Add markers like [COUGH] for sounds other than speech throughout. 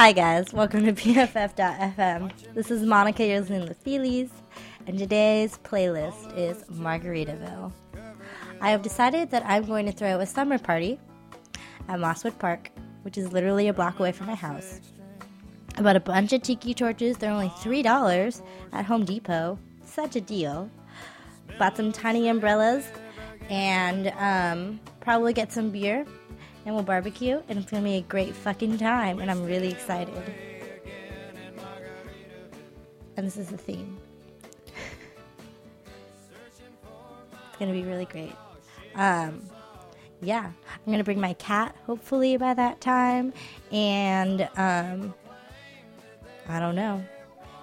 Hi guys, welcome to [LAUGHS] BFF.fm. This is Monica, you're listening to Feelies, and today's playlist is Margaritaville. I have decided that I'm going to throw a summer party at Mosswood Park, which is literally a block away from my house. I bought a bunch of tiki torches, they're only $3 at Home Depot. Such a deal. Bought some tiny umbrellas and um, probably get some beer and we'll barbecue, and it's gonna be a great fucking time, and I'm really excited. And this is the theme. [LAUGHS] it's gonna be really great. Um, yeah, I'm gonna bring my cat hopefully by that time, and um, I don't know,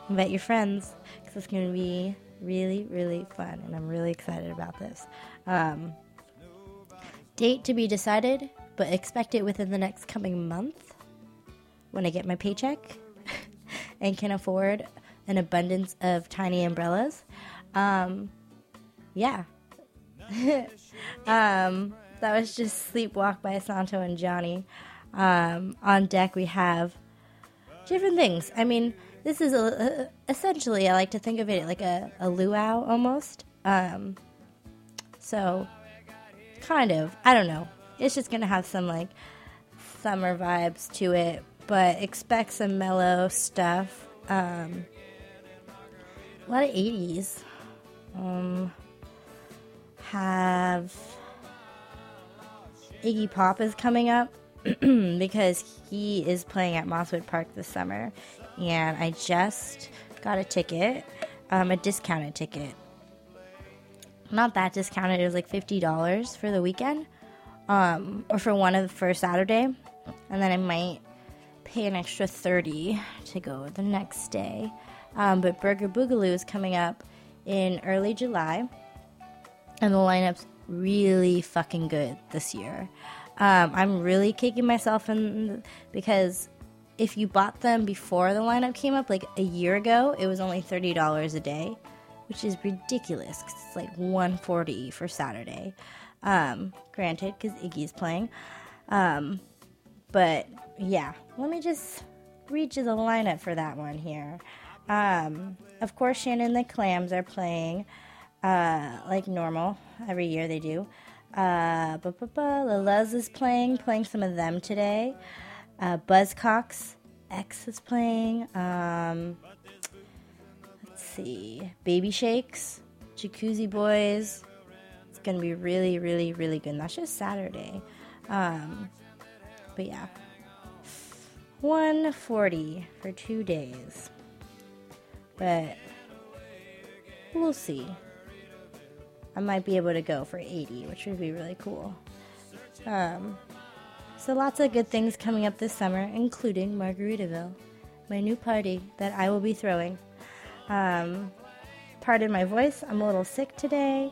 invite your friends because it's gonna be really, really fun, and I'm really excited about this. Um, date to be decided but expect it within the next coming month when I get my paycheck [LAUGHS] and can afford an abundance of tiny umbrellas. Um, yeah. [LAUGHS] um, that was just Sleepwalk by Santo and Johnny. Um, on deck, we have different things. I mean, this is a, essentially, I like to think of it like a, a luau almost. Um, so, kind of. I don't know it's just gonna have some like summer vibes to it, but expect some mellow stuff. Um, a lot of 80s. Um, have Iggy Pop is coming up [CLEARS THROAT] because he is playing at Mosswood Park this summer, and I just got a ticket, um, a discounted ticket. Not that discounted; it was like fifty dollars for the weekend um, or for one of the first Saturday, and then I might pay an extra thirty to go the next day. Um, but Burger Boogaloo is coming up in early July, and the lineup's really fucking good this year. Um, I'm really kicking myself in because if you bought them before the lineup came up, like a year ago, it was only thirty dollars a day, which is ridiculous. Cause it's like one forty for Saturday. Um, granted, because Iggy's playing. Um, but yeah, let me just read you the lineup for that one here. Um, of course, Shannon the Clams are playing. uh, like normal. Every year they do. Uh, bu- bu- is playing, playing some of them today. Uh, Buzzcocks X is playing. Um, let's see. Baby Shakes, Jacuzzi Boys. It's gonna be really, really, really good. And that's just Saturday. Um, but yeah. 140 for two days. But we'll see. I might be able to go for 80, which would be really cool. Um, so lots of good things coming up this summer, including Margaritaville, my new party that I will be throwing. Um, pardon my voice, I'm a little sick today,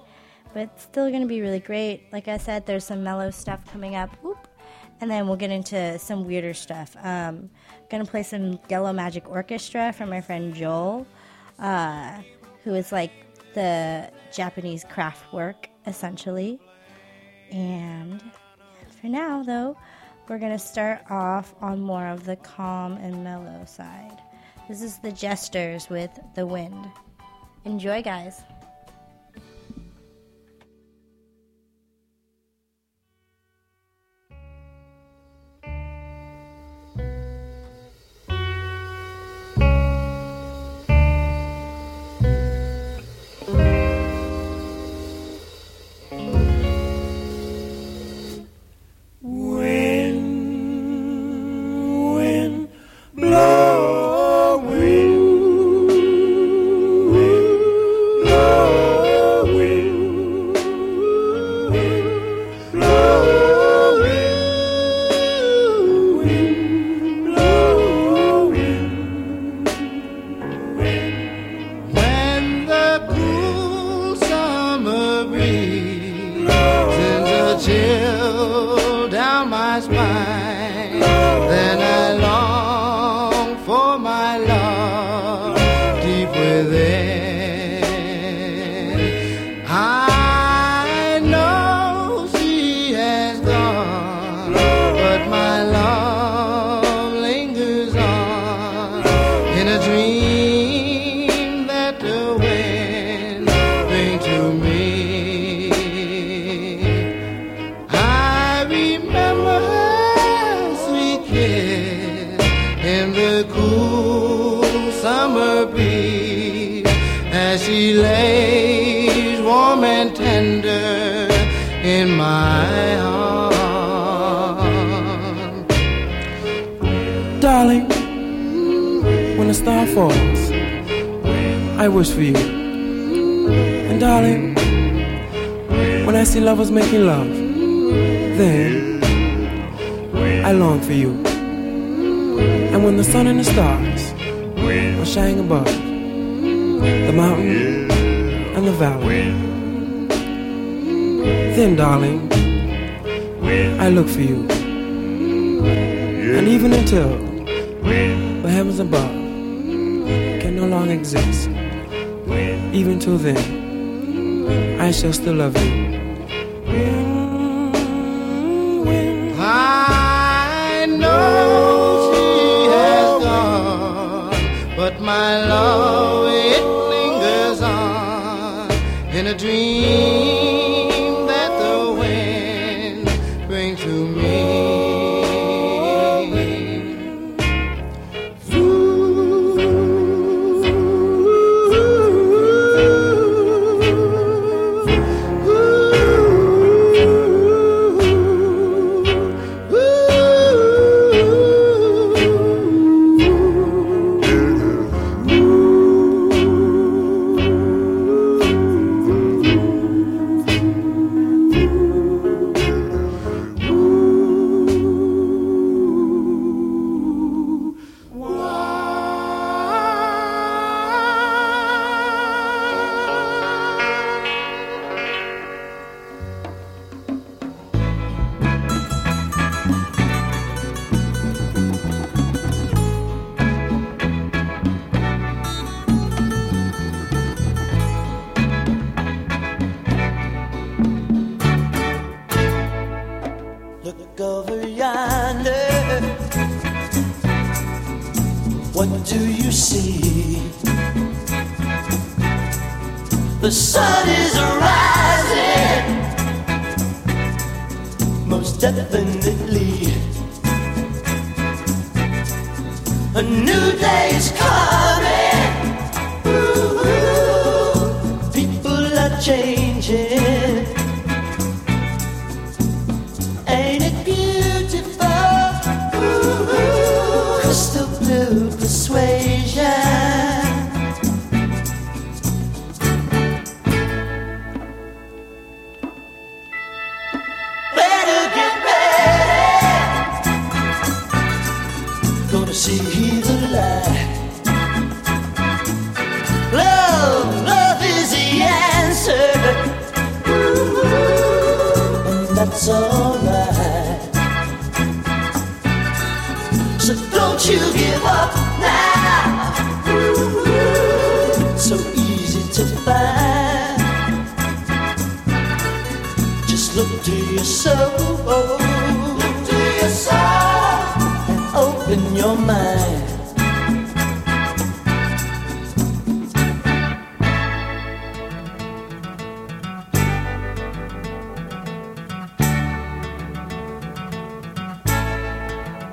but it's still going to be really great. Like I said, there's some mellow stuff coming up. Whoop. And then we'll get into some weirder stuff. Um, gonna play some Yellow Magic Orchestra from my friend Joel, uh, who is like the Japanese Kraftwerk essentially. And for now, though, we're gonna start off on more of the calm and mellow side. This is the Jesters with The Wind. Enjoy, guys. Tender in my arms. Darling, when a star falls, I wish for you. And darling, when I see lovers making love, then I long for you. And when the sun and the stars are shining above the mountain and the valley, then darling, I look for you. And even until the heavens above can no longer exist, even till then, I shall still love you.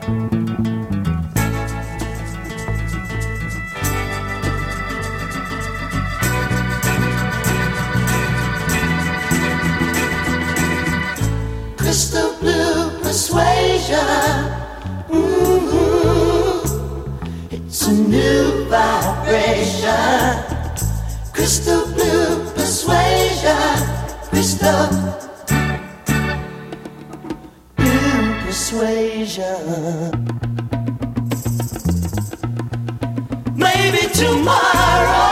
Crystal blue persuasion. Mm-hmm. It's a new vibration. Crystal blue persuasion. Crystal. Maybe tomorrow.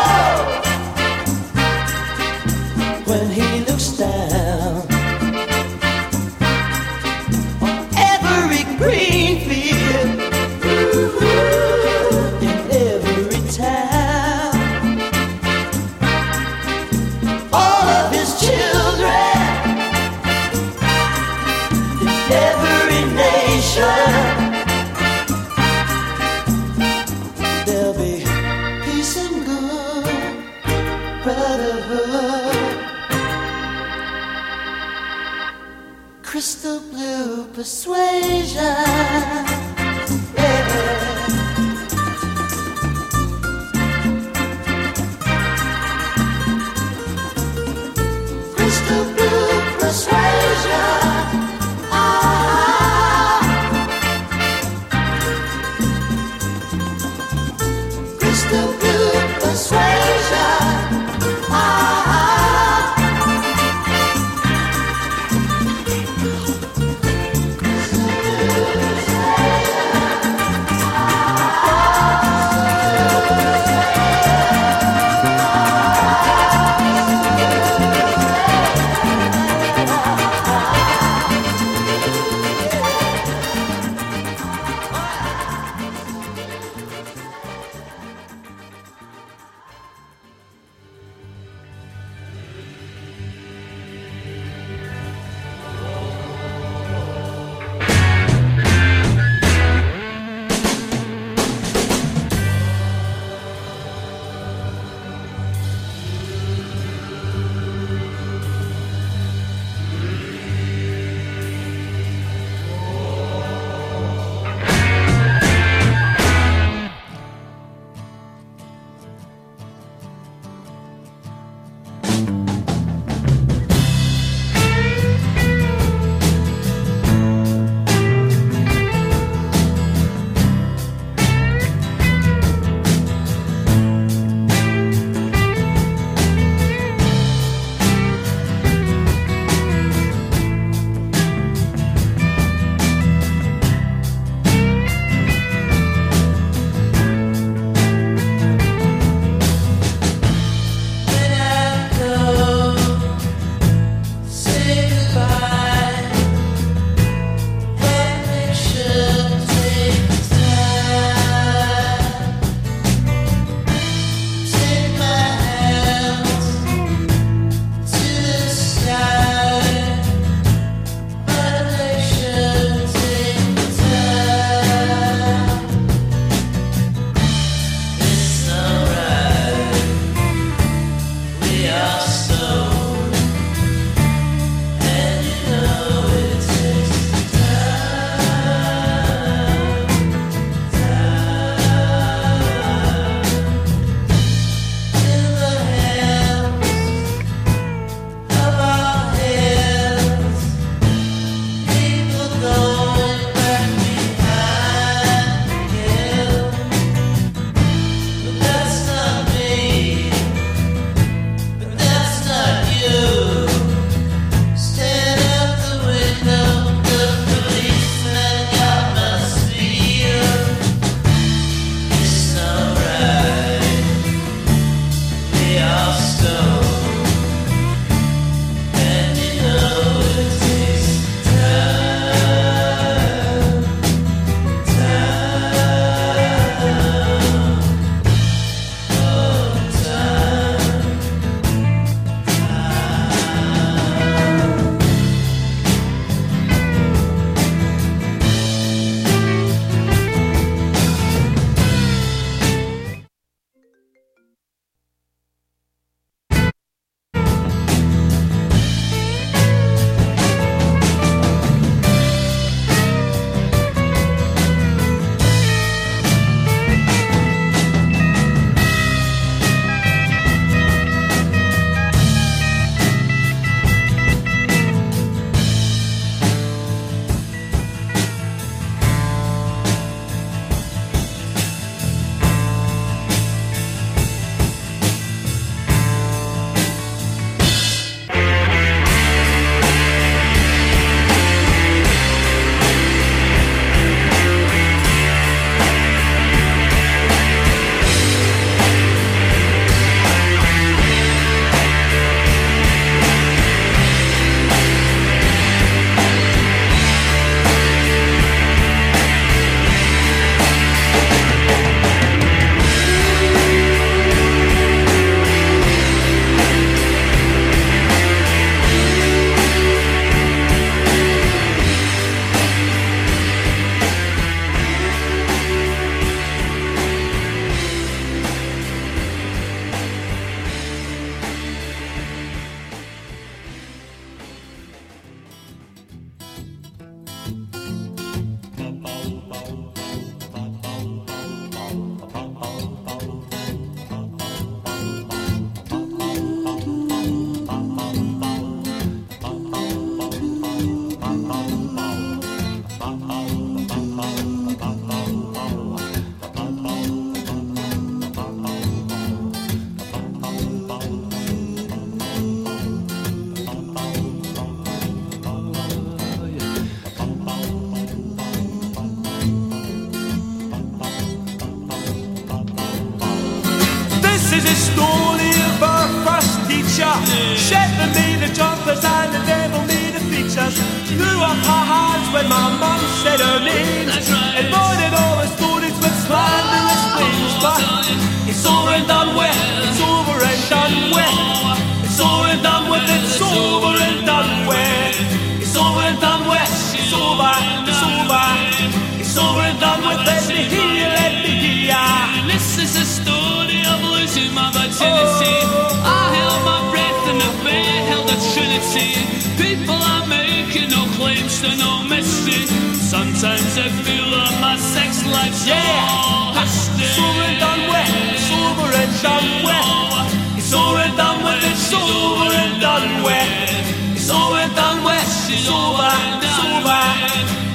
Bed, held a trinity. People are making no claims to no mystery. Sometimes I feel that my sex life's all Yeah, it's over and done with. It's over and done with. It's over and done with. It's over and done with. It's over and done with. It's over. It's over.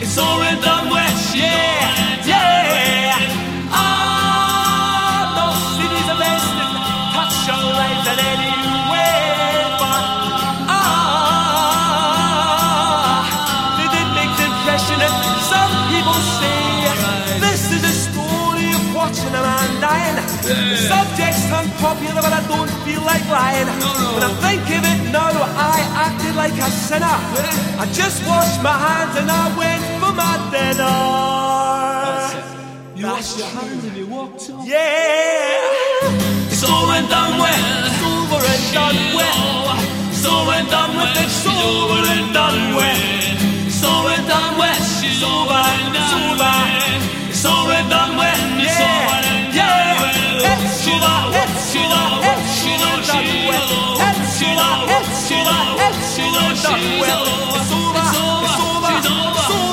It's over and done with. Yeah, yeah. Feel like lying. When I think of it now, I acted like a sinner. I just washed my hands and I went for my dinner. You washed your hands and you walked off. Yeah, it's over and done with. It's over and done with. It's over and done with. It's over and done with. It's over and done with. It's over. It's over. It's over and done with. It's over and done with. It's over. It's over. It's over Sula, Sula, Sula, é Sula, é Sula, é Sula, Sula, Sula, Sula, Sula, Sula, Sula, Sula, Sula, Sula, Sula, Sula, Sula, Sula, Sula, Sula,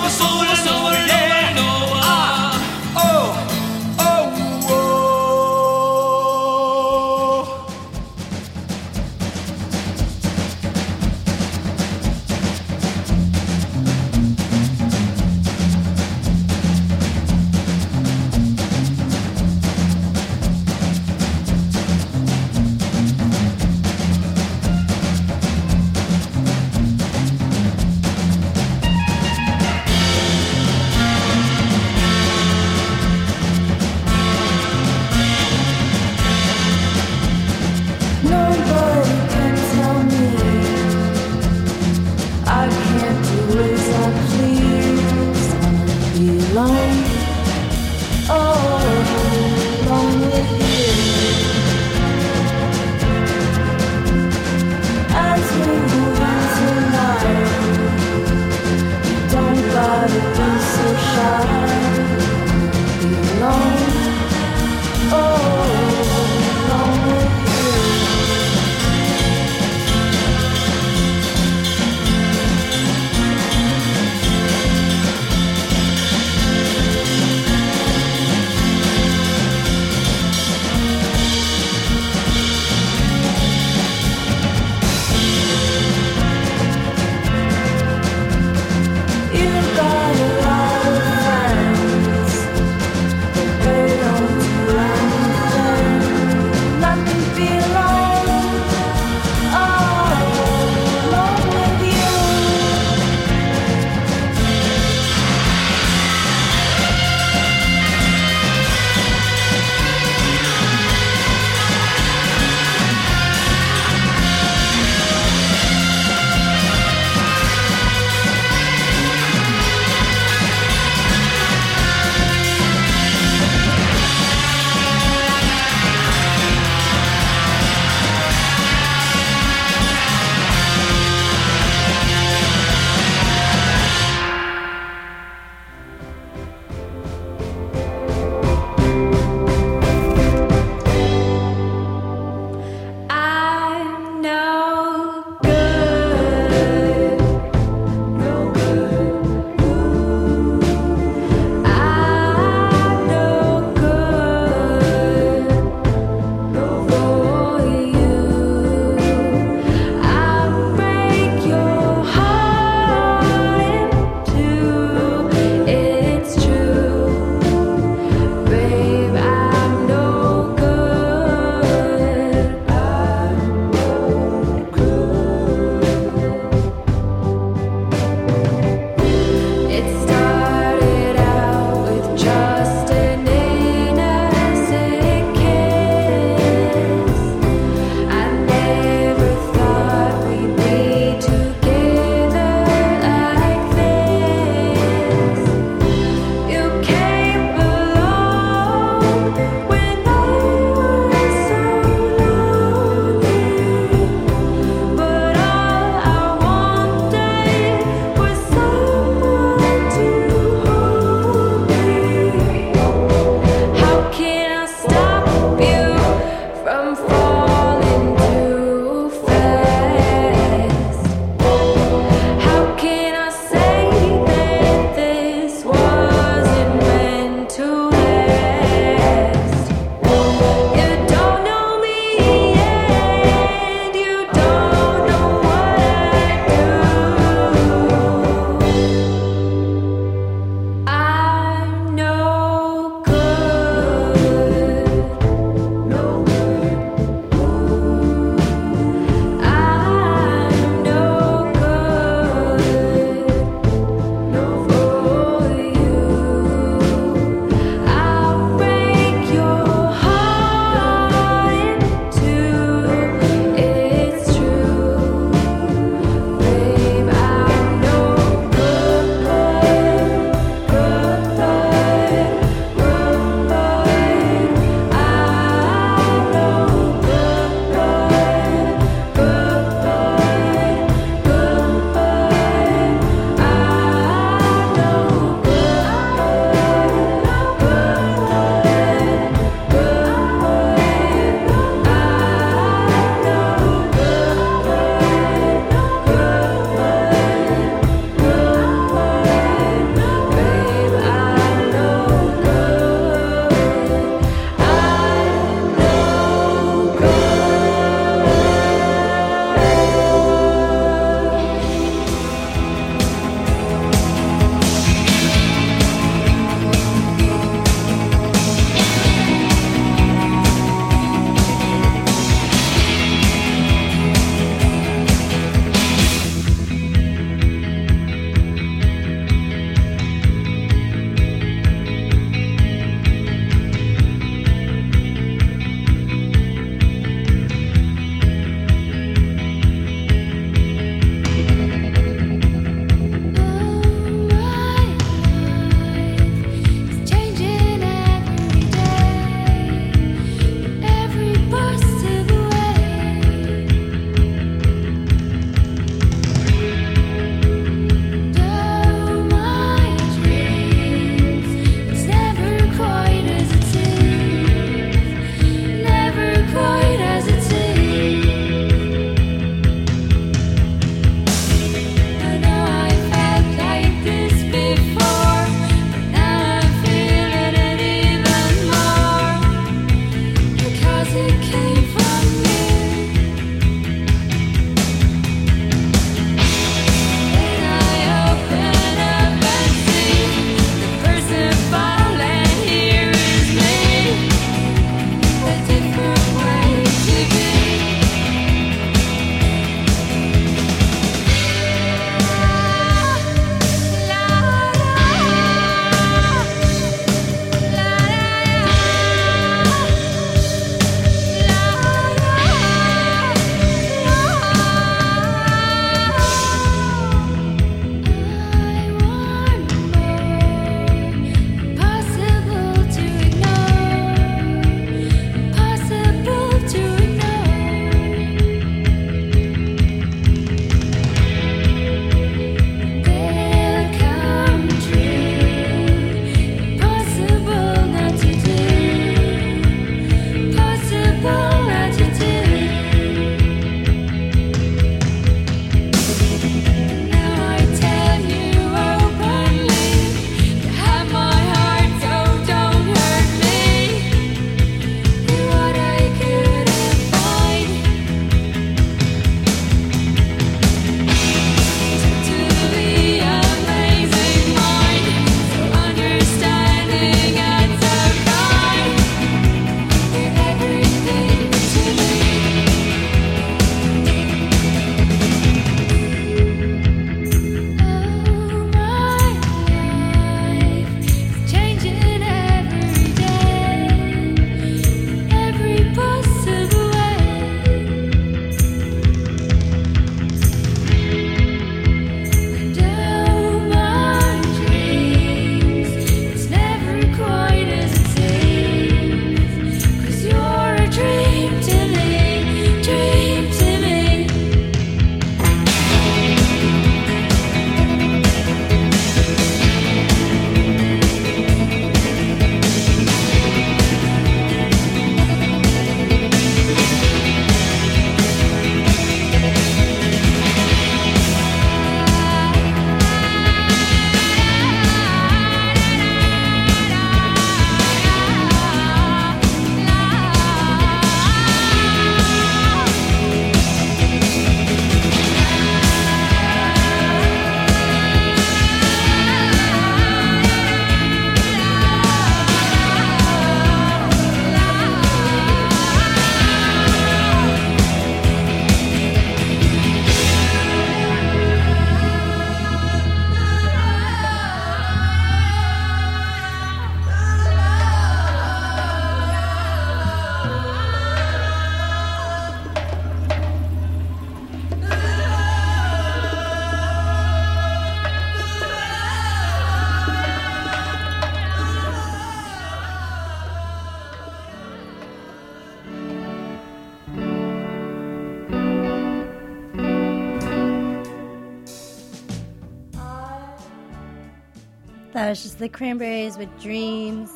Just the cranberries with dreams.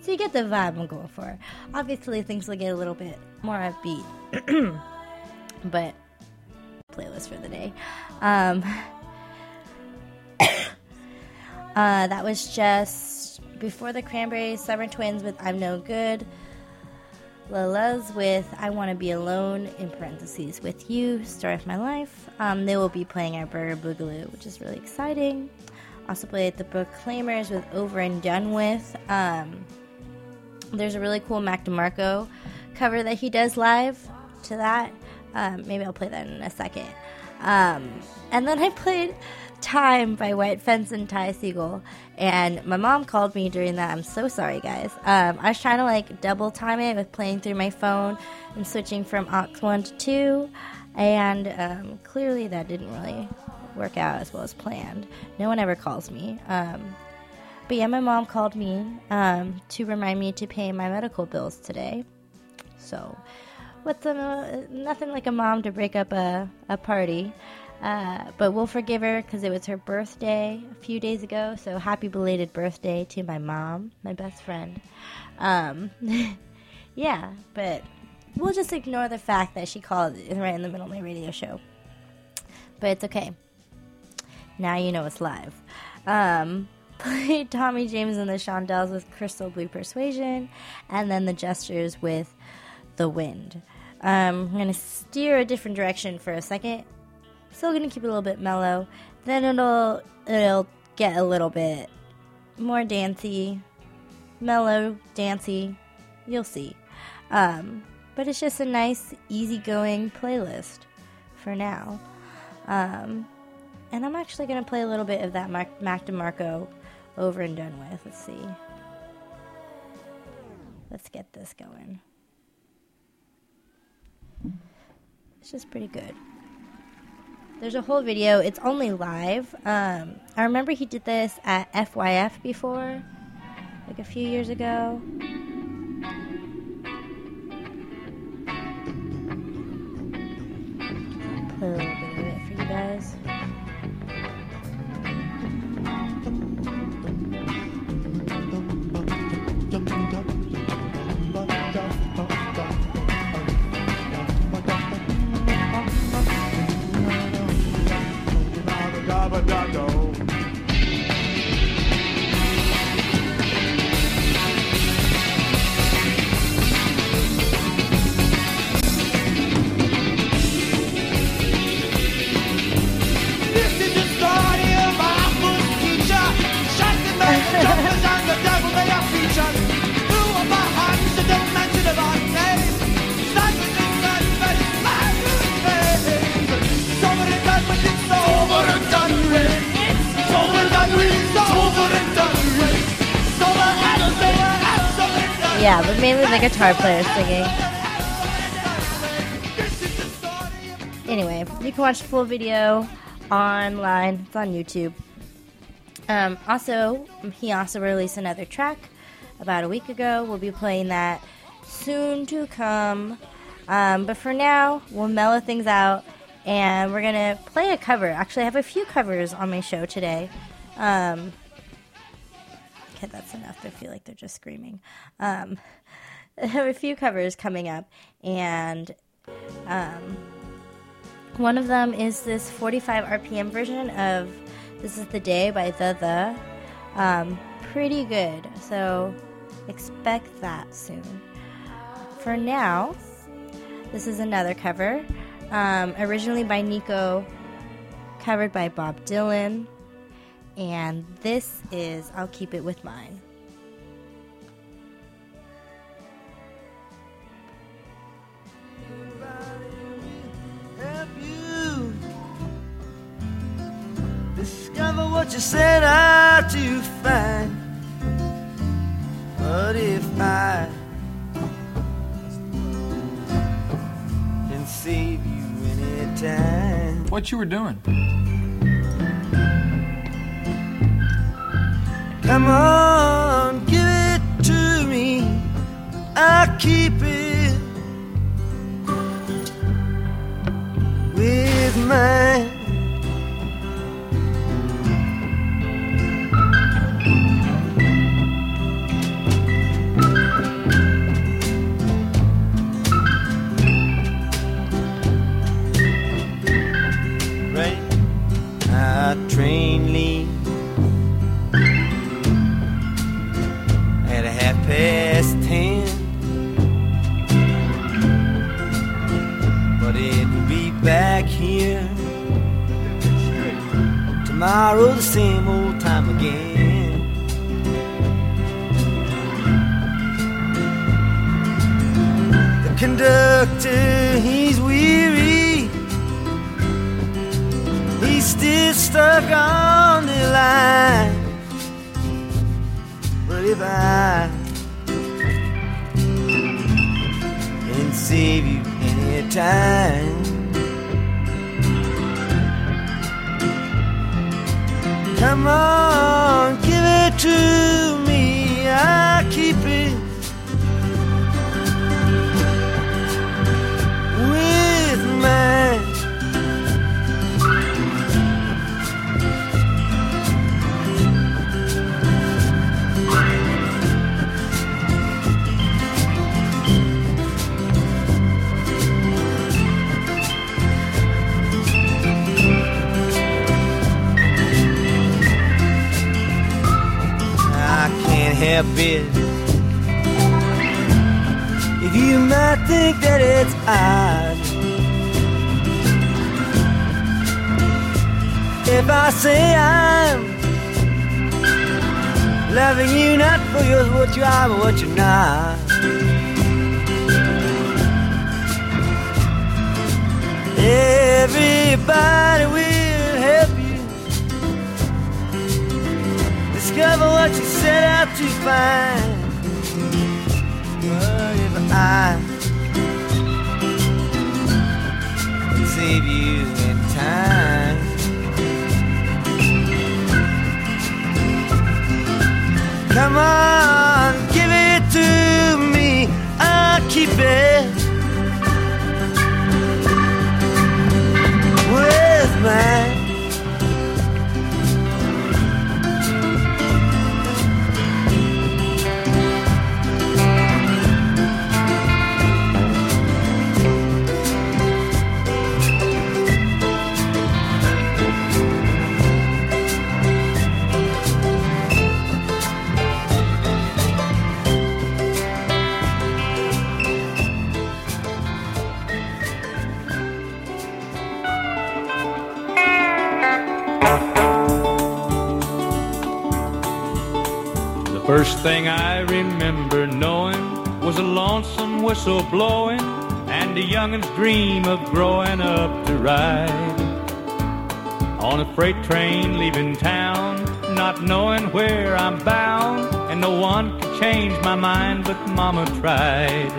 So you get the vibe I'm going for. Obviously, things will get a little bit more upbeat, [CLEARS THROAT] but playlist for the day. Um, [COUGHS] uh, that was just before the cranberries, Summer Twins with I'm No Good. La Luz with I Want to Be Alone, in parentheses, with you, Story of My Life. Um, they will be playing at Burger Boogaloo, which is really exciting. Also played the Proclaimers with Over and Done With. Um, there's a really cool Mac DeMarco cover that he does live to that. Um, maybe I'll play that in a second. Um, and then I played Time by White Fence and Ty Segall. And my mom called me during that. I'm so sorry, guys. Um, I was trying to like double time it with playing through my phone and switching from aux 1 to 2. And um, clearly that didn't really work out as well as planned. No one ever calls me. Um, but yeah, my mom called me um, to remind me to pay my medical bills today. So, what's a, nothing like a mom to break up a, a party. Uh, but we'll forgive her because it was her birthday a few days ago. So happy belated birthday to my mom, my best friend. Um, [LAUGHS] yeah, but we'll just ignore the fact that she called right in the middle of my radio show. But it's okay. Now you know it's live. Um, [LAUGHS] played Tommy James and the Shondells with Crystal Blue Persuasion, and then the Jesters with The Wind. Um, I'm going to steer a different direction for a second. Still going to keep it a little bit mellow. Then it'll it'll get a little bit more dancey, mellow, dancey. You'll see. Um, but it's just a nice, easygoing playlist for now. Um, and I'm actually going to play a little bit of that Mac, Mac DeMarco over and done with. Let's see. Let's get this going. It's just pretty good. There's a whole video. It's only live. Um, I remember he did this at FYF before, like a few years ago. Play a little bit of it for you guys. This Yeah, but mainly the guitar player singing. Anyway, you can watch the full video online. It's on YouTube. Um, also, he also released another track about a week ago. We'll be playing that soon to come. Um, but for now, we'll mellow things out and we're going to play a cover. Actually, I have a few covers on my show today. Um, [LAUGHS] that's enough to feel like they're just screaming. Um, [LAUGHS] I a few covers coming up, and um, one of them is this 45 RPM version of This Is the Day by The The. Um, pretty good, so expect that soon. For now, this is another cover, um, originally by Nico, covered by Bob Dylan, and this is I'll Keep It With Mine. discover what you set out to find. But if I can save you anytime, What you were doing? Come on, give it to me. I'll keep it with mine. Tomorrow, the same old time again. The conductor, he's weary. He's still stuck on the line. But if I can save you any time, come on, give it to me. I'll keep it with mine. If you might think that it's odd, if I say I'm loving you not for yours, what you are, but what you're not. Everybody will discover what you set out to find. But if I save you in time, come on, give it to me. I'll keep it with mine. Thing I remember knowing was a lonesome whistle blowing and a youngin's dream of growing up to ride on a freight train leaving town, not knowing where I'm bound, and no one could change my mind, but Mama tried.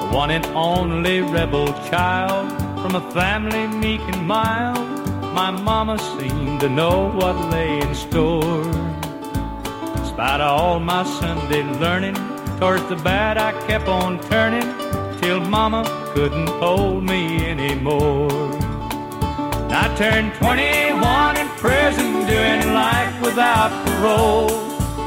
The one and only rebel child from a family meek and mild, my Mama seemed to know what lay in store. Spite of all my Sunday learning, towards the bad I kept on turning till Mama couldn't hold me anymore. I turned 21 in prison, doing life without parole.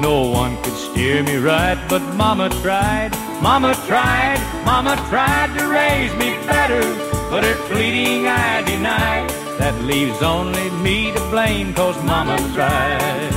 No one could steer me right, but Mama tried, Mama tried, Mama tried to raise me better, but her pleading I denied. That leaves only me to blame, cause Mama tried.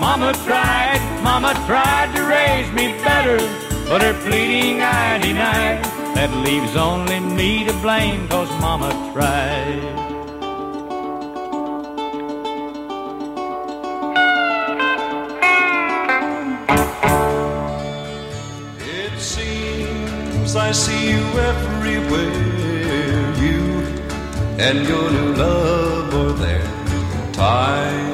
Mama tried, Mama tried to raise me better, but her pleading I denied. That leaves only me to blame, cause Mama tried. It seems I see you everywhere. You and your new love are there. Time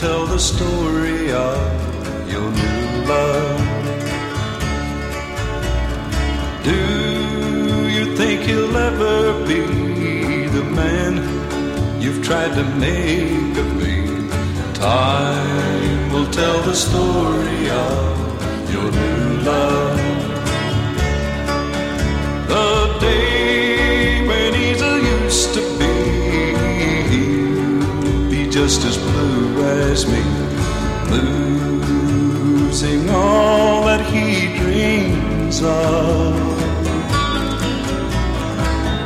tell the story of your new love. Do you think he'll ever be the man you've tried to make of me? Time will tell the story of your new love. Me, losing all that he dreams of.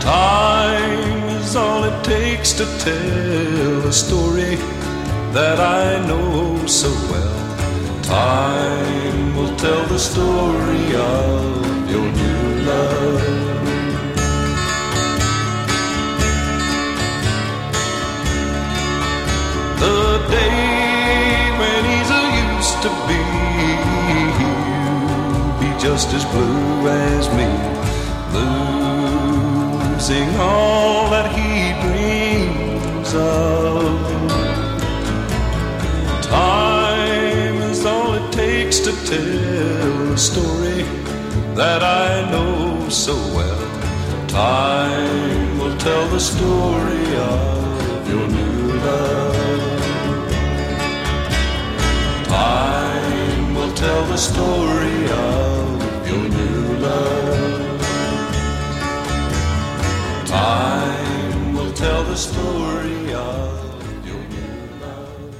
Time is all it takes to tell a story that I know so well. Time will tell the story of your new love. The day just as blue as me, losing all that he dreams of. Time is all it takes to tell a story that I know so well. Time will tell the story of your new love. Time will tell the story of Time will tell the story of your new love.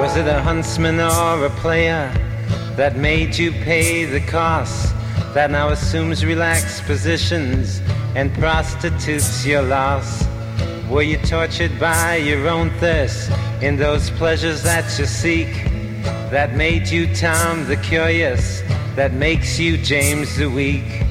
Was it a huntsman or a player that made you pay the cost? That now assumes relaxed positions and prostitutes your loss? Were you tortured by your own thirst in those pleasures that you seek? That made you Tom the Curious, that makes you James the Weak?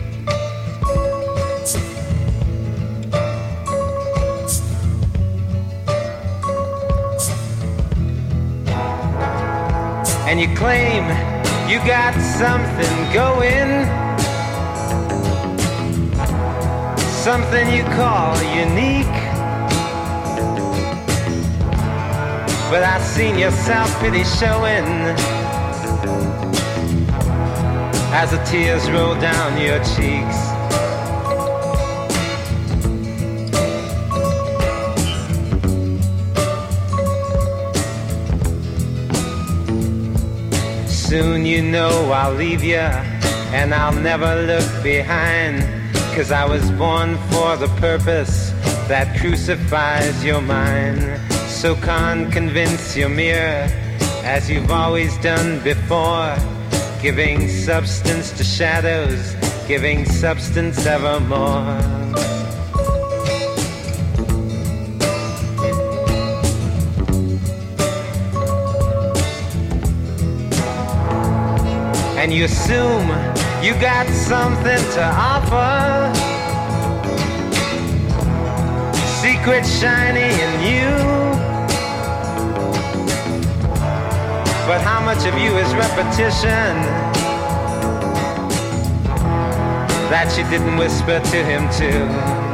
and you claim you got something going, something you call unique. But I've seen your self-pity showing as the tears roll down your cheeks. Soon you know I'll leave you and I'll never look behind. Cause I was born for the purpose that crucifies your mind. So can't convince your mirror as you've always done before. Giving substance to shadows, giving substance evermore. and you assume you got something to offer. Secret shiny in you. But how much of you is repetition that you didn't whisper to him too?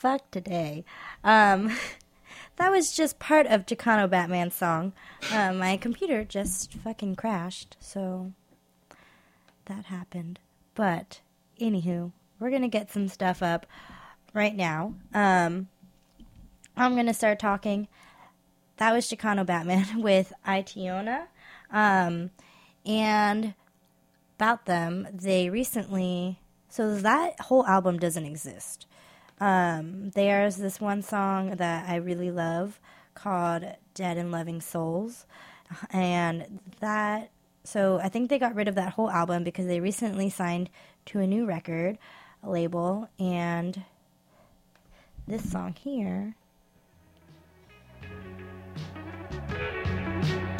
fuck today. Um, [LAUGHS] that was just part of Chicano Batman song. Uh, my computer just fucking crashed, so that happened. But anywho, we're gonna get some stuff up right now. Um, I'm gonna start talking. That was Chicano Batman [LAUGHS] with Itotiani, um, and about them, they recently. So that whole album doesn't exist. Um, there's this one song that I really love called Dead and Loving Souls. And that, so I think they got rid of that whole album because they recently signed to a new record label. And this song here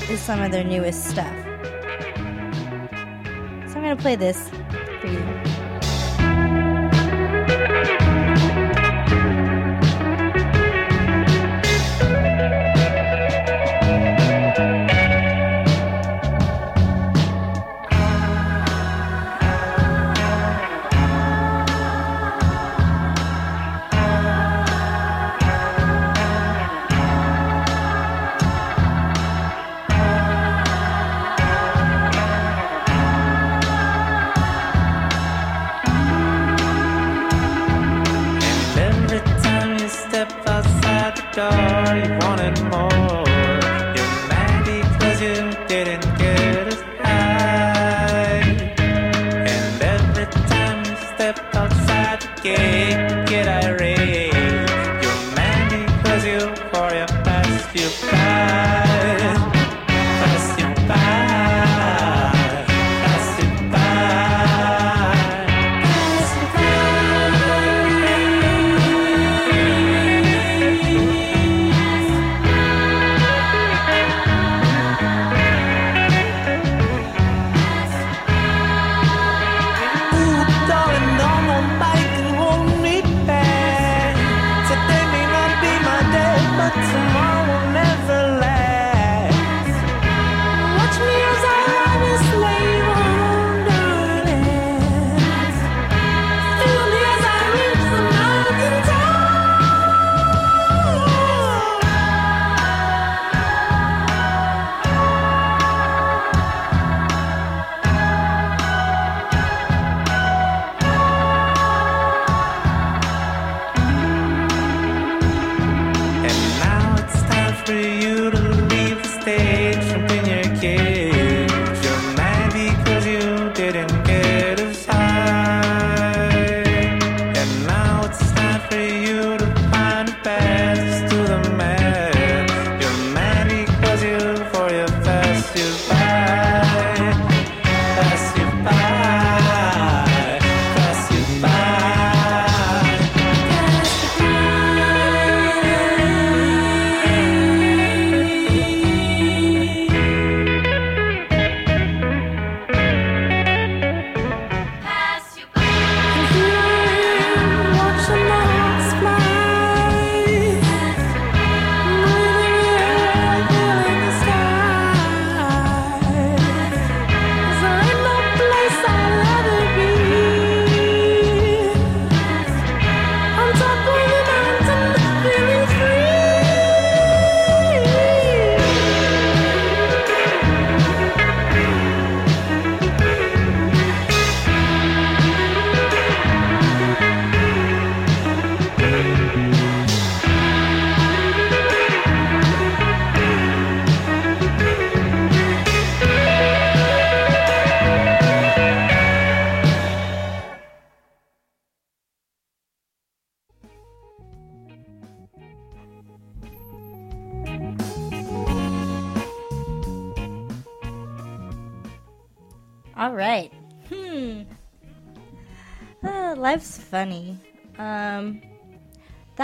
is some of their newest stuff. So I'm going to play this for you.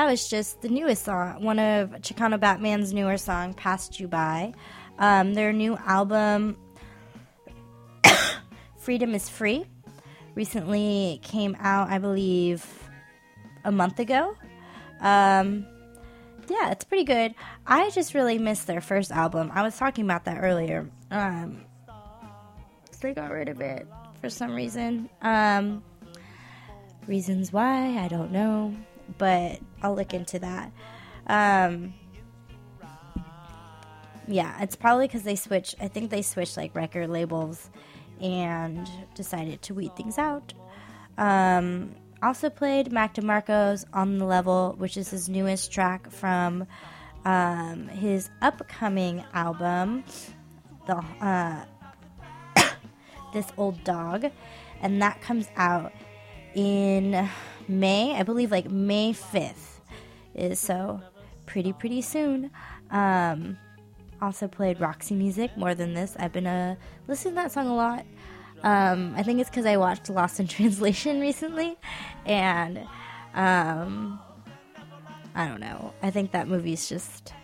That was just the newest song, one of Chicano Batman's newer song, "Passed You By." Um, their new album, [COUGHS] "Freedom Is Free," recently came out, I believe, a month ago. Um, yeah, it's pretty good. I just really missed their first album. I was talking about that earlier. Um, they got rid of it for some reason. Um, reasons why, I don't know, but I'll look into that. Um, yeah, it's probably because they switched. I think they switched like record labels and decided to weed things out. Um, also played Mac DeMarco's On the Level, which is his newest track from um, his upcoming album, the uh, [COUGHS] This Old Dog, and that comes out in May, I believe like May 5th is so pretty, pretty soon. Um, also played Roxy Music, More Than This. I've been uh, listening to that song a lot. Um, I think it's because I watched Lost in [LAUGHS] Translation recently, and um, I don't know. I think that movie's just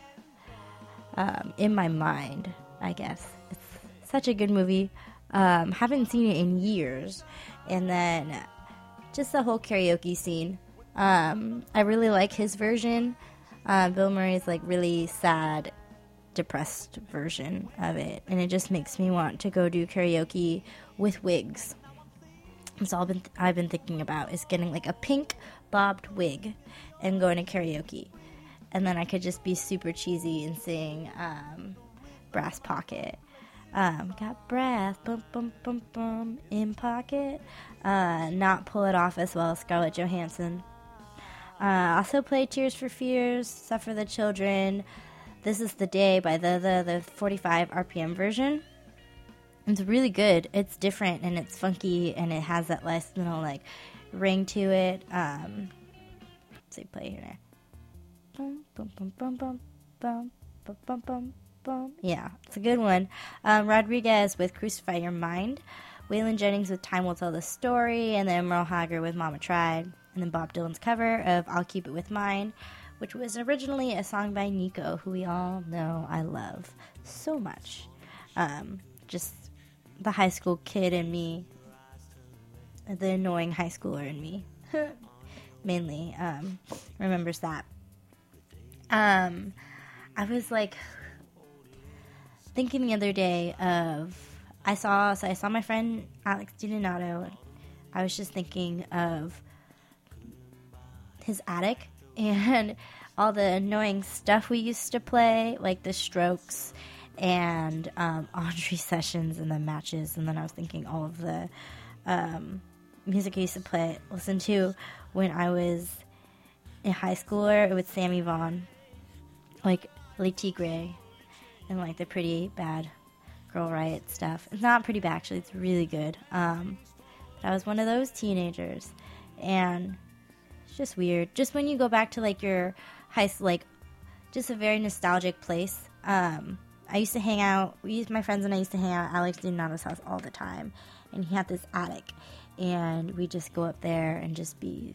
um, in my mind, I guess. It's such a good movie. Um, haven't seen it in years. And then just the whole karaoke scene. Um, I really like his version. Uh, Bill Murray's like really sad, depressed version of it. And it just makes me want to go do karaoke with wigs. That's all been I've been thinking about is getting like a pink bobbed wig and going to karaoke. And then I could just be super cheesy and sing um, Brass Pocket. Um, got breath, bum bum bum bum, in pocket. Uh, not pull it off as well as Scarlett Johansson. Uh, also play Tears for Fears, Suffer the Children. This is the Day by the, the, the 45 RPM version. It's really good. It's different and it's funky and it has that less little like ring to it. Um, let's see, play here. Bum, bum, bum, bum, bum, bum, bum, bum, bum, Yeah, it's a good one. Um, Rodriguez with Crucify Your Mind. Waylon Jennings with Time Will Tell the Story. And then Merle Haggard with Mama Tried. And then Bob Dylan's cover of I'll Keep It With Mine, which was originally a song by Nico, who we all know I love so much. Um, just the high school kid in me, the annoying high schooler in me, [LAUGHS] mainly um, remembers that. Um, I was like thinking the other day of I saw so I saw my friend Alex DiDonato. I was just thinking of his attic [LAUGHS] and all the annoying stuff we used to play, like the Strokes and um, [LAUGHS] Audrey sessions and the matches. And then I was thinking all of the um, music I used to play, listen to when I was in high school with Sammy Vaughn, like Le Tigre, and like the Pretty Bad Girl Riot stuff. It's not pretty bad actually; it's really good. Um, but I was one of those teenagers, and it's just weird. Just when you go back to like your high, school like just a very nostalgic place. Um, I used to hang out. We used my friends and I used to hang out at Alex Donato's house all the time, and he had this attic, and we just go up there and just be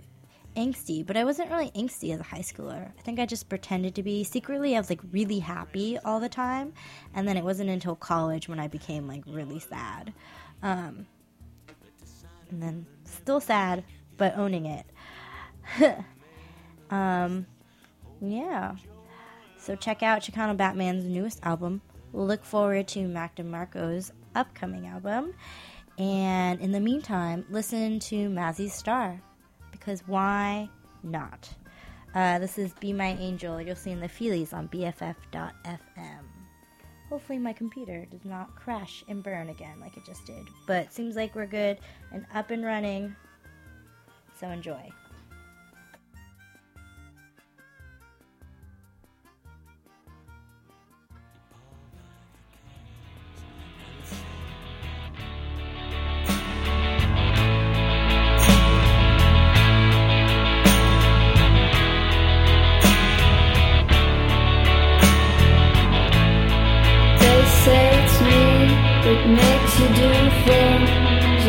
angsty. But I wasn't really angsty as a high schooler. I think I just pretended to be. Secretly, I was like really happy all the time, and then it wasn't until college when I became like really sad, um, and then still sad, but owning it. [LAUGHS] um, yeah. So check out Chicano Batman's newest album. Look forward to Mac DeMarco's upcoming album. And in the meantime, listen to Mazzy's Star. Because why not? Uh, this is Be My Angel. You'll see in the feelies on BFF.fm. Hopefully, my computer does not crash and burn again like it just did. But seems like we're good and up and running. So enjoy.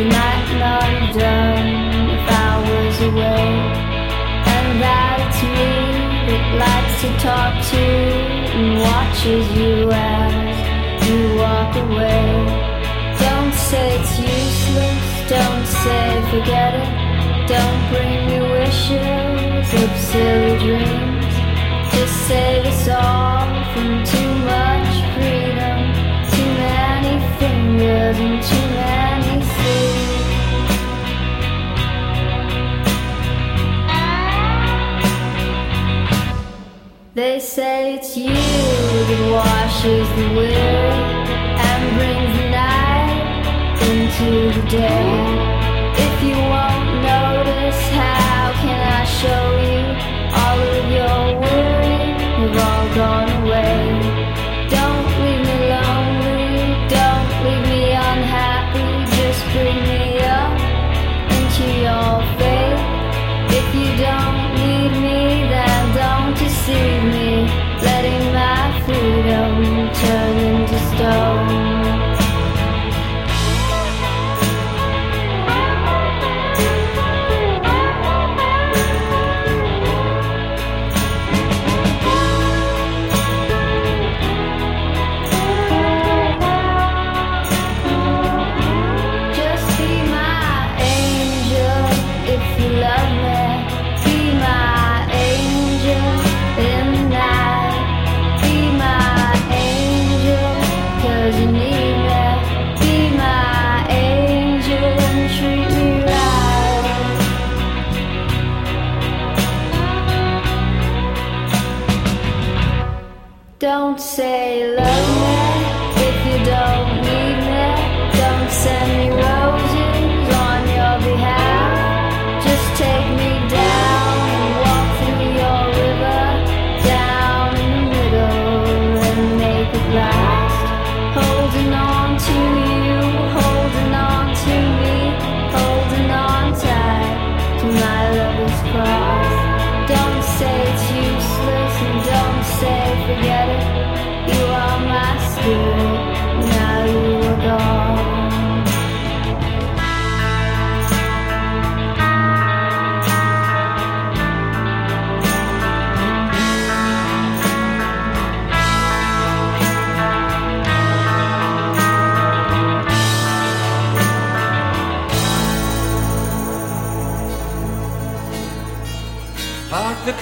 Not done if I was away. And me that likes to talk to and watches you as you walk away. Don't say it's useless, don't say forget it. Don't bring me wishes of silly dreams. Just save us all from too much freedom, too many fingers and too many They say it's you that washes the weary and brings the night into the day.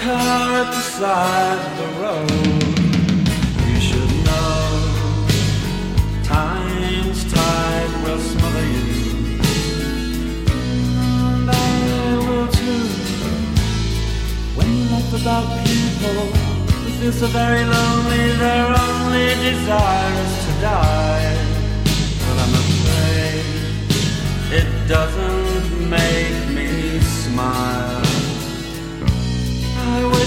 car at the side of the road. You should know time's tide will smother you. And I will too. When you laugh about people, it feel so very lonely. Their only desire is to die. But I'm afraid it doesn't.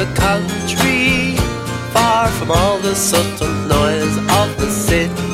the country, far from all the subtle noise of the city.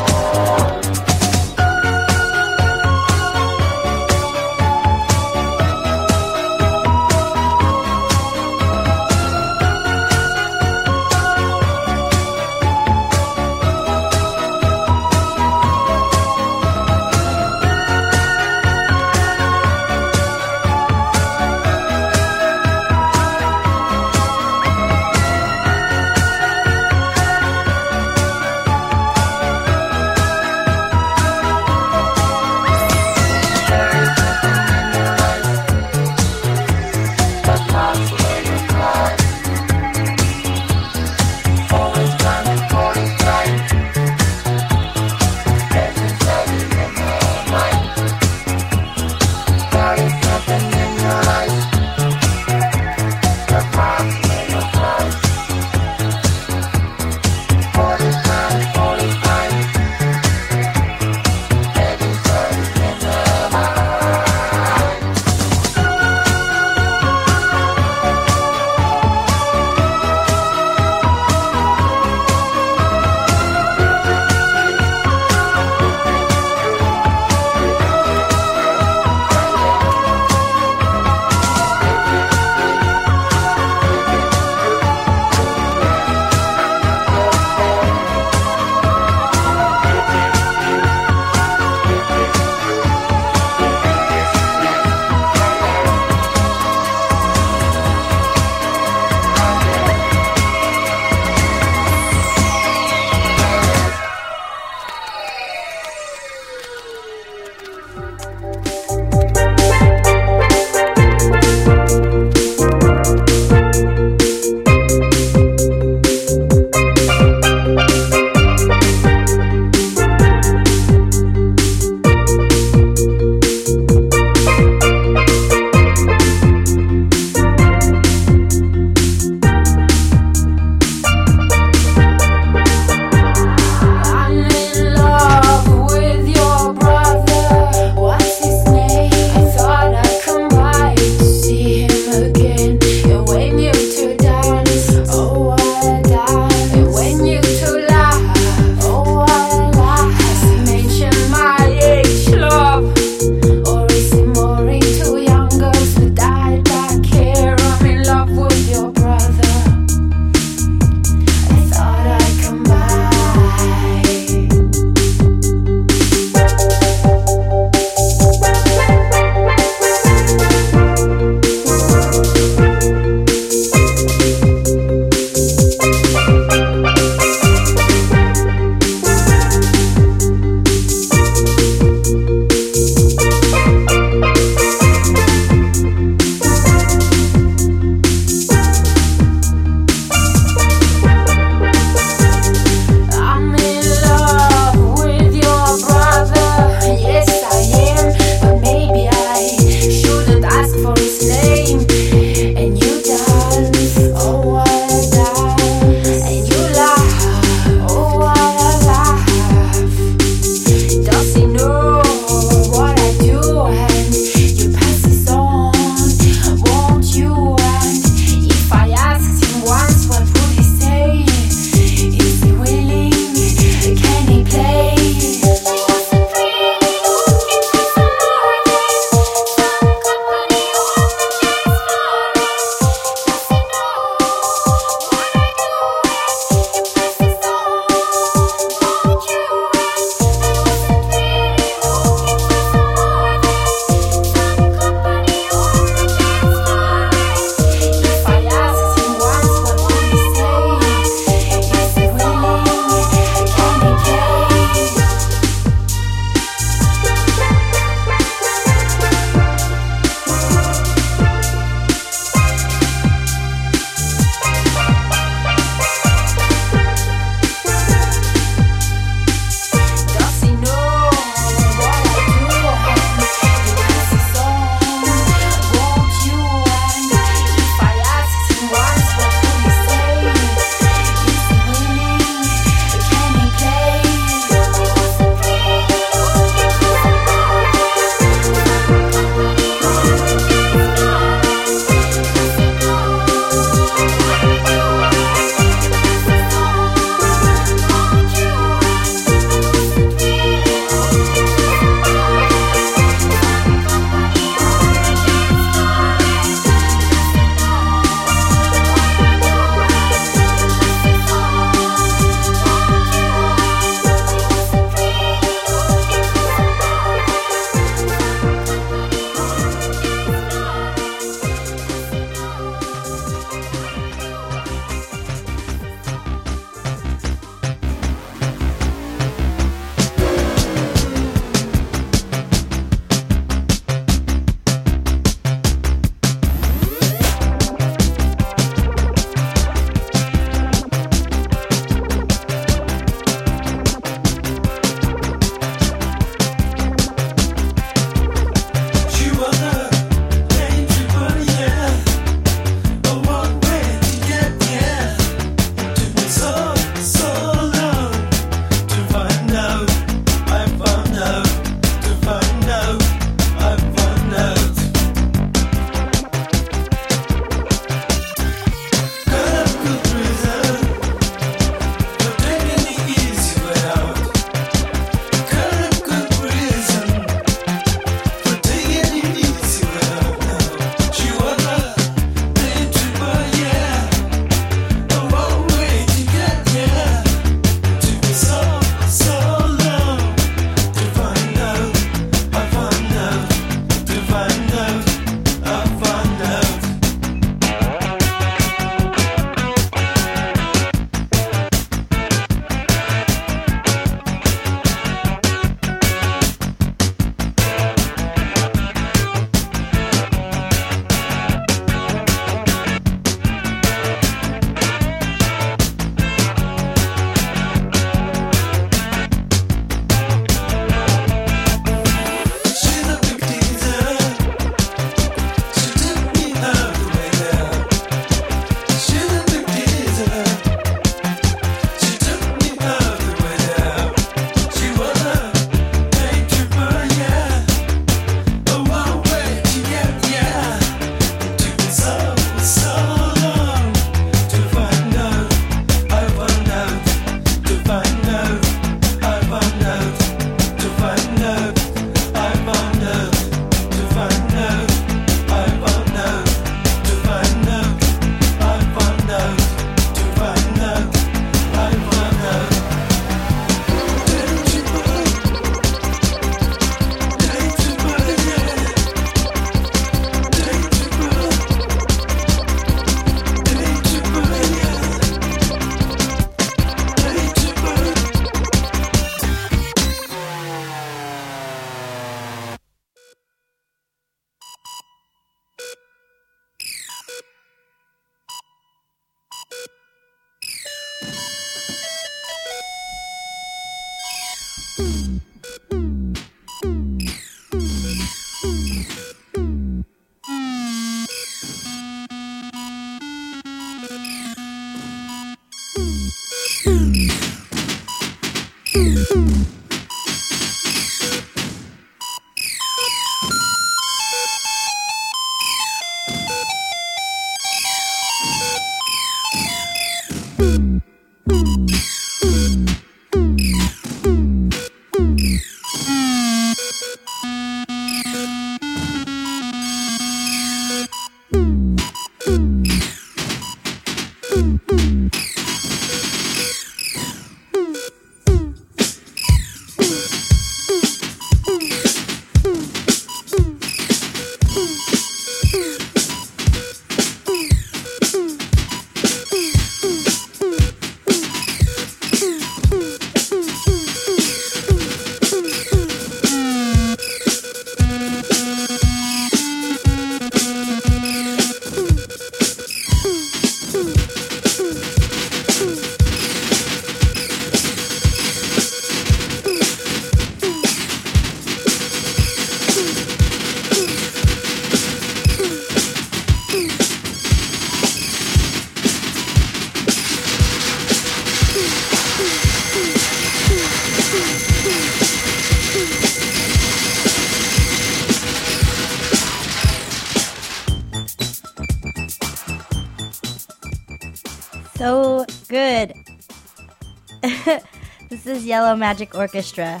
Yellow Magic Orchestra.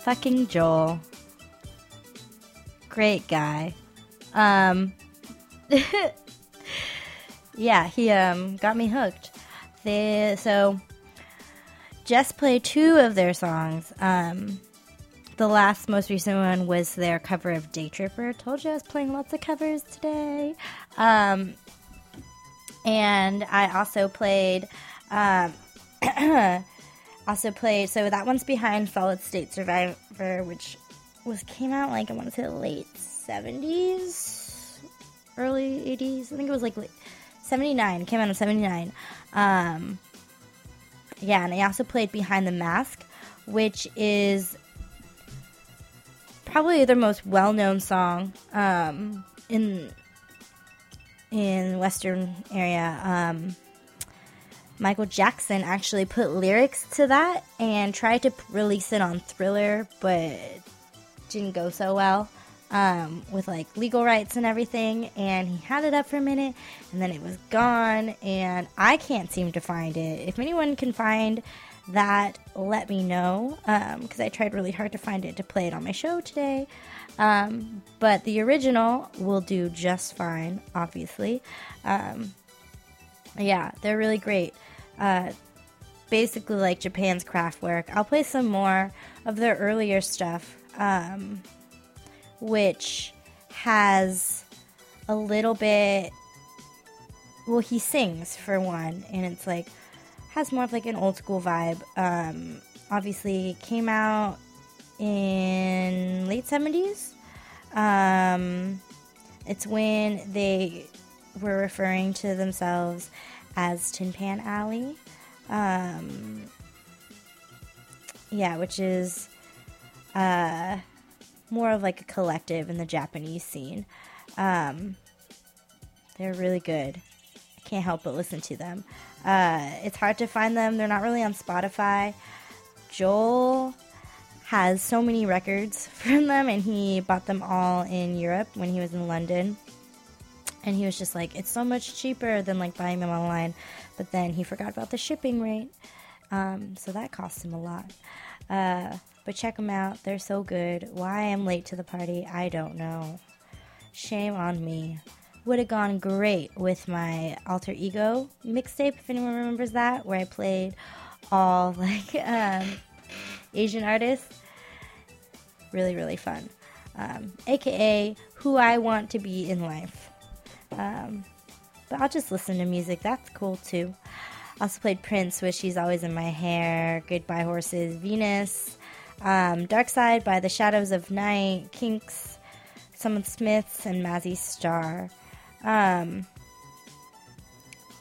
Fucking Joel. Great guy. Um [LAUGHS] Yeah, he um got me hooked. They so Jess played two of their songs. Um the last most recent one was their cover of Day Tripper. Told you I was playing lots of covers today. Um and I also played, um, [CLEARS THROAT] also played. So that one's behind Solid State Survivor, which was came out like I want to say late seventies, early eighties. I think it was like seventy nine. Came out in seventy nine. Um, yeah, and I also played Behind the Mask, which is probably their most well known song um, in in Western area. Um, Michael Jackson actually put lyrics to that and tried to release it on Thriller, but didn't go so well um, with like legal rights and everything. And he had it up for a minute, and then it was gone. And I can't seem to find it. If anyone can find that, let me know because I tried really hard to find it to play it on my show today. Um, but the original will do just fine, obviously. Um, yeah, they're really great. Uh, basically, like Japan's Kraftwerk. I'll play some more of their earlier stuff, um, which has a little bit. Well, he sings for one, and it's like has more of like an old school vibe. Um, obviously, came out in late 70s. Um, it's when they were referring to themselves as Tin Pan Alley. Um, yeah, which is uh, more of like a collective in the Japanese scene. Um, they're really good. I can't help but listen to them. Uh, it's hard to find them. They're not really on Spotify. Joel has so many records [LAUGHS] from them, and he bought them all in Europe when he was in London. And he was just like, it's so much cheaper than like buying them online. But then he forgot about the shipping rate. Um, so that cost him a lot. Uh, but check them out. They're so good. Why I'm late to the party, I don't know. Shame on me. Would have gone great with my alter ego mixtape, if anyone remembers that, where I played all [LAUGHS] like um, Asian artists. Really, really fun. Um, AKA who I want to be in life. Um, but I'll just listen to music. That's cool too. I also played Prince, which She's Always in My Hair, Goodbye Horses, Venus, um, Dark Side by the Shadows of Knight, Kinks, Summon Smiths, and Mazzy Star. Um,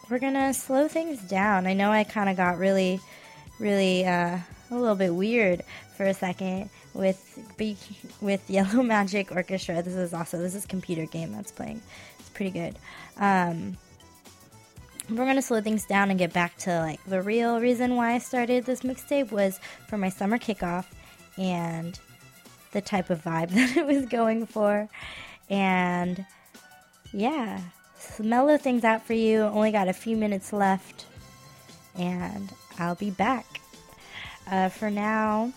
we're gonna slow things down. I know I kind of got really, really uh, a little bit weird for a second with with [LAUGHS] Yellow Magic Orchestra. This is also this is computer game that's playing pretty good. Um, we're gonna slow things down and get back to like the real reason why I started this mixtape was for my summer kickoff and the type of vibe [LAUGHS] that it was going for, and yeah, mellow things out for you. Only got a few minutes left, and I'll be back. Uh, for now,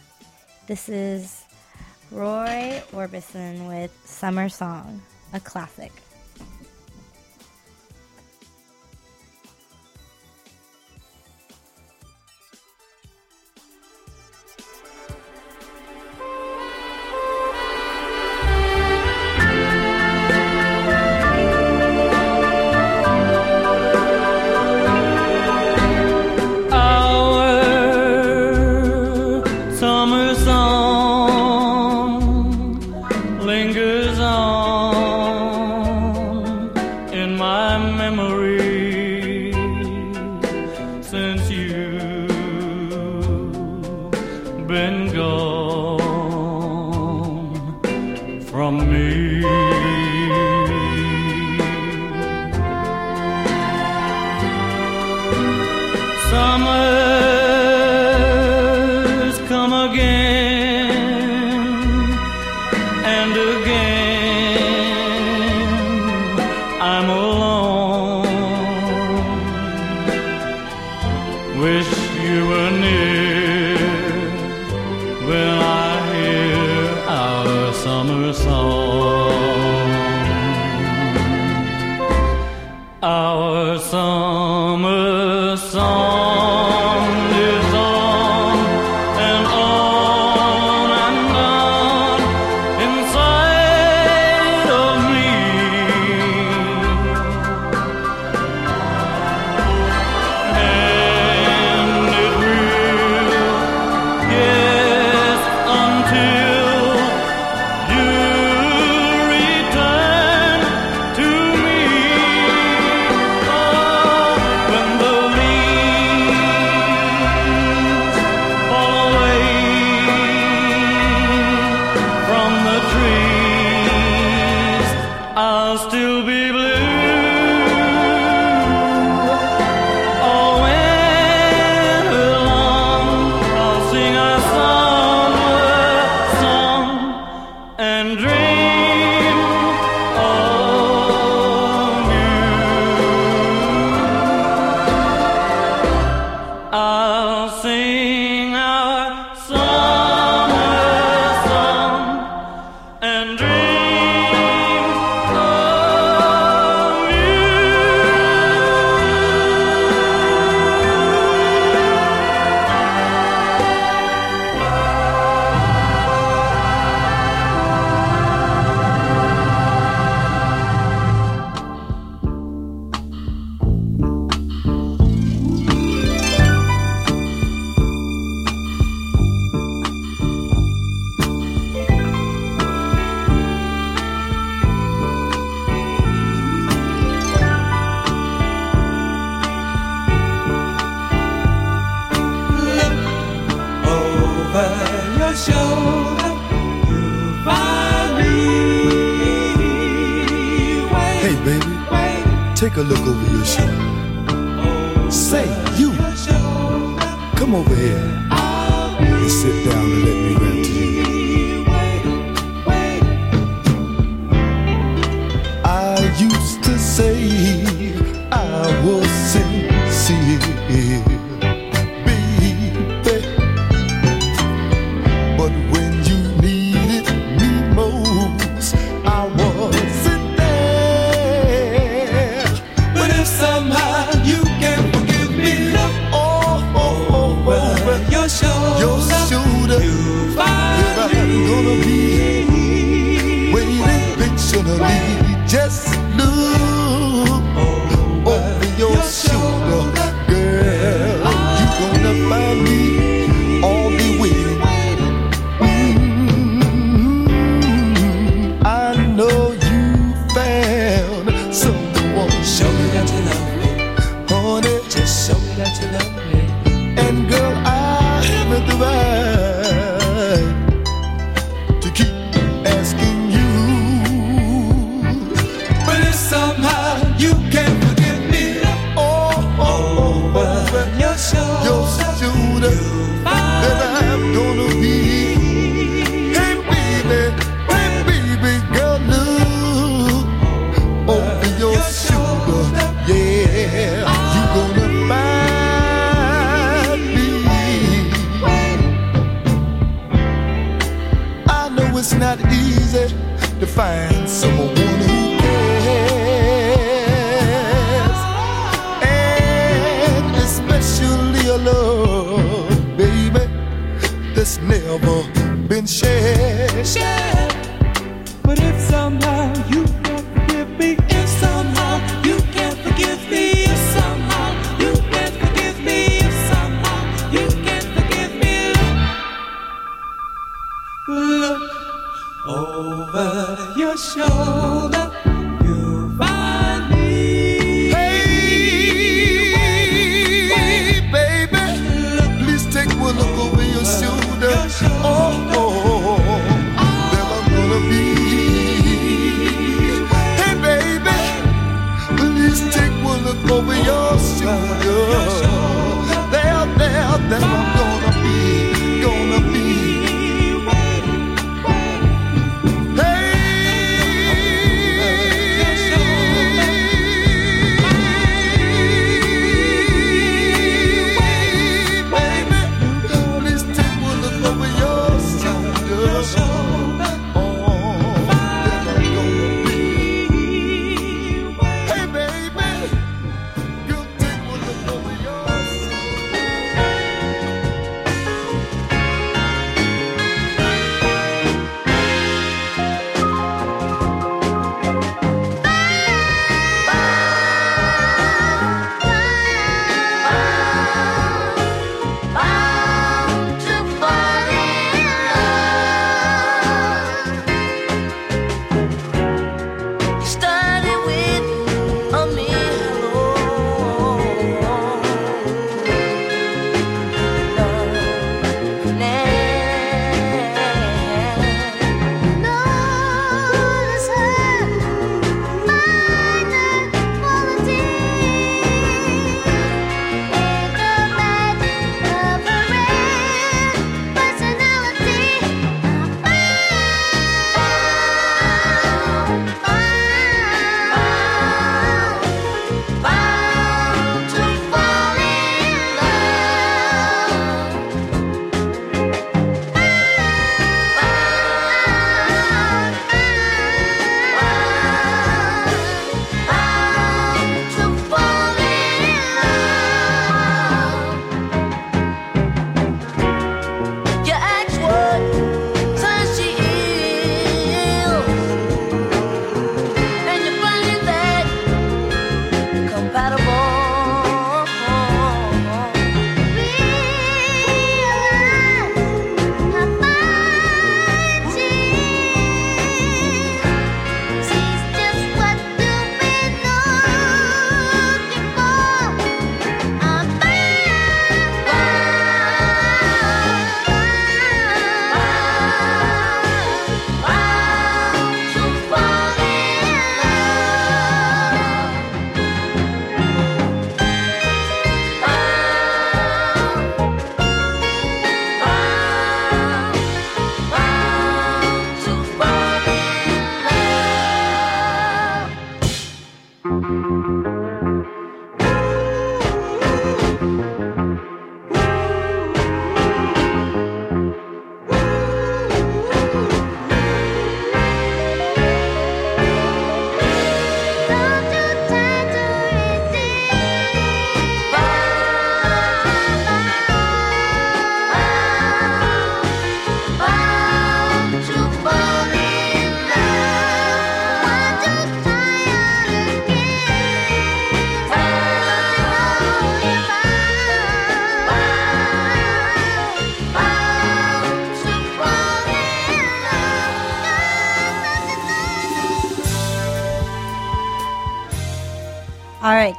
this is Roy Orbison with Summer Song, a classic.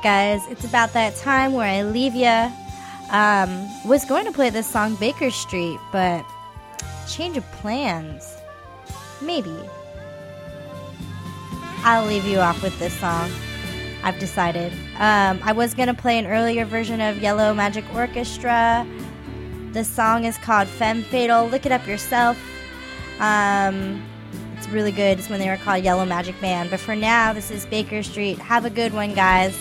Guys, it's about that time where I leave you. Um, was going to play this song Baker Street, but change of plans. Maybe. I'll leave you off with this song. I've decided. Um, I was going to play an earlier version of Yellow Magic Orchestra. The song is called Femme Fatal. Look it up yourself. Um, it's really good. It's when they were called Yellow Magic Band. But for now, this is Baker Street. Have a good one, guys.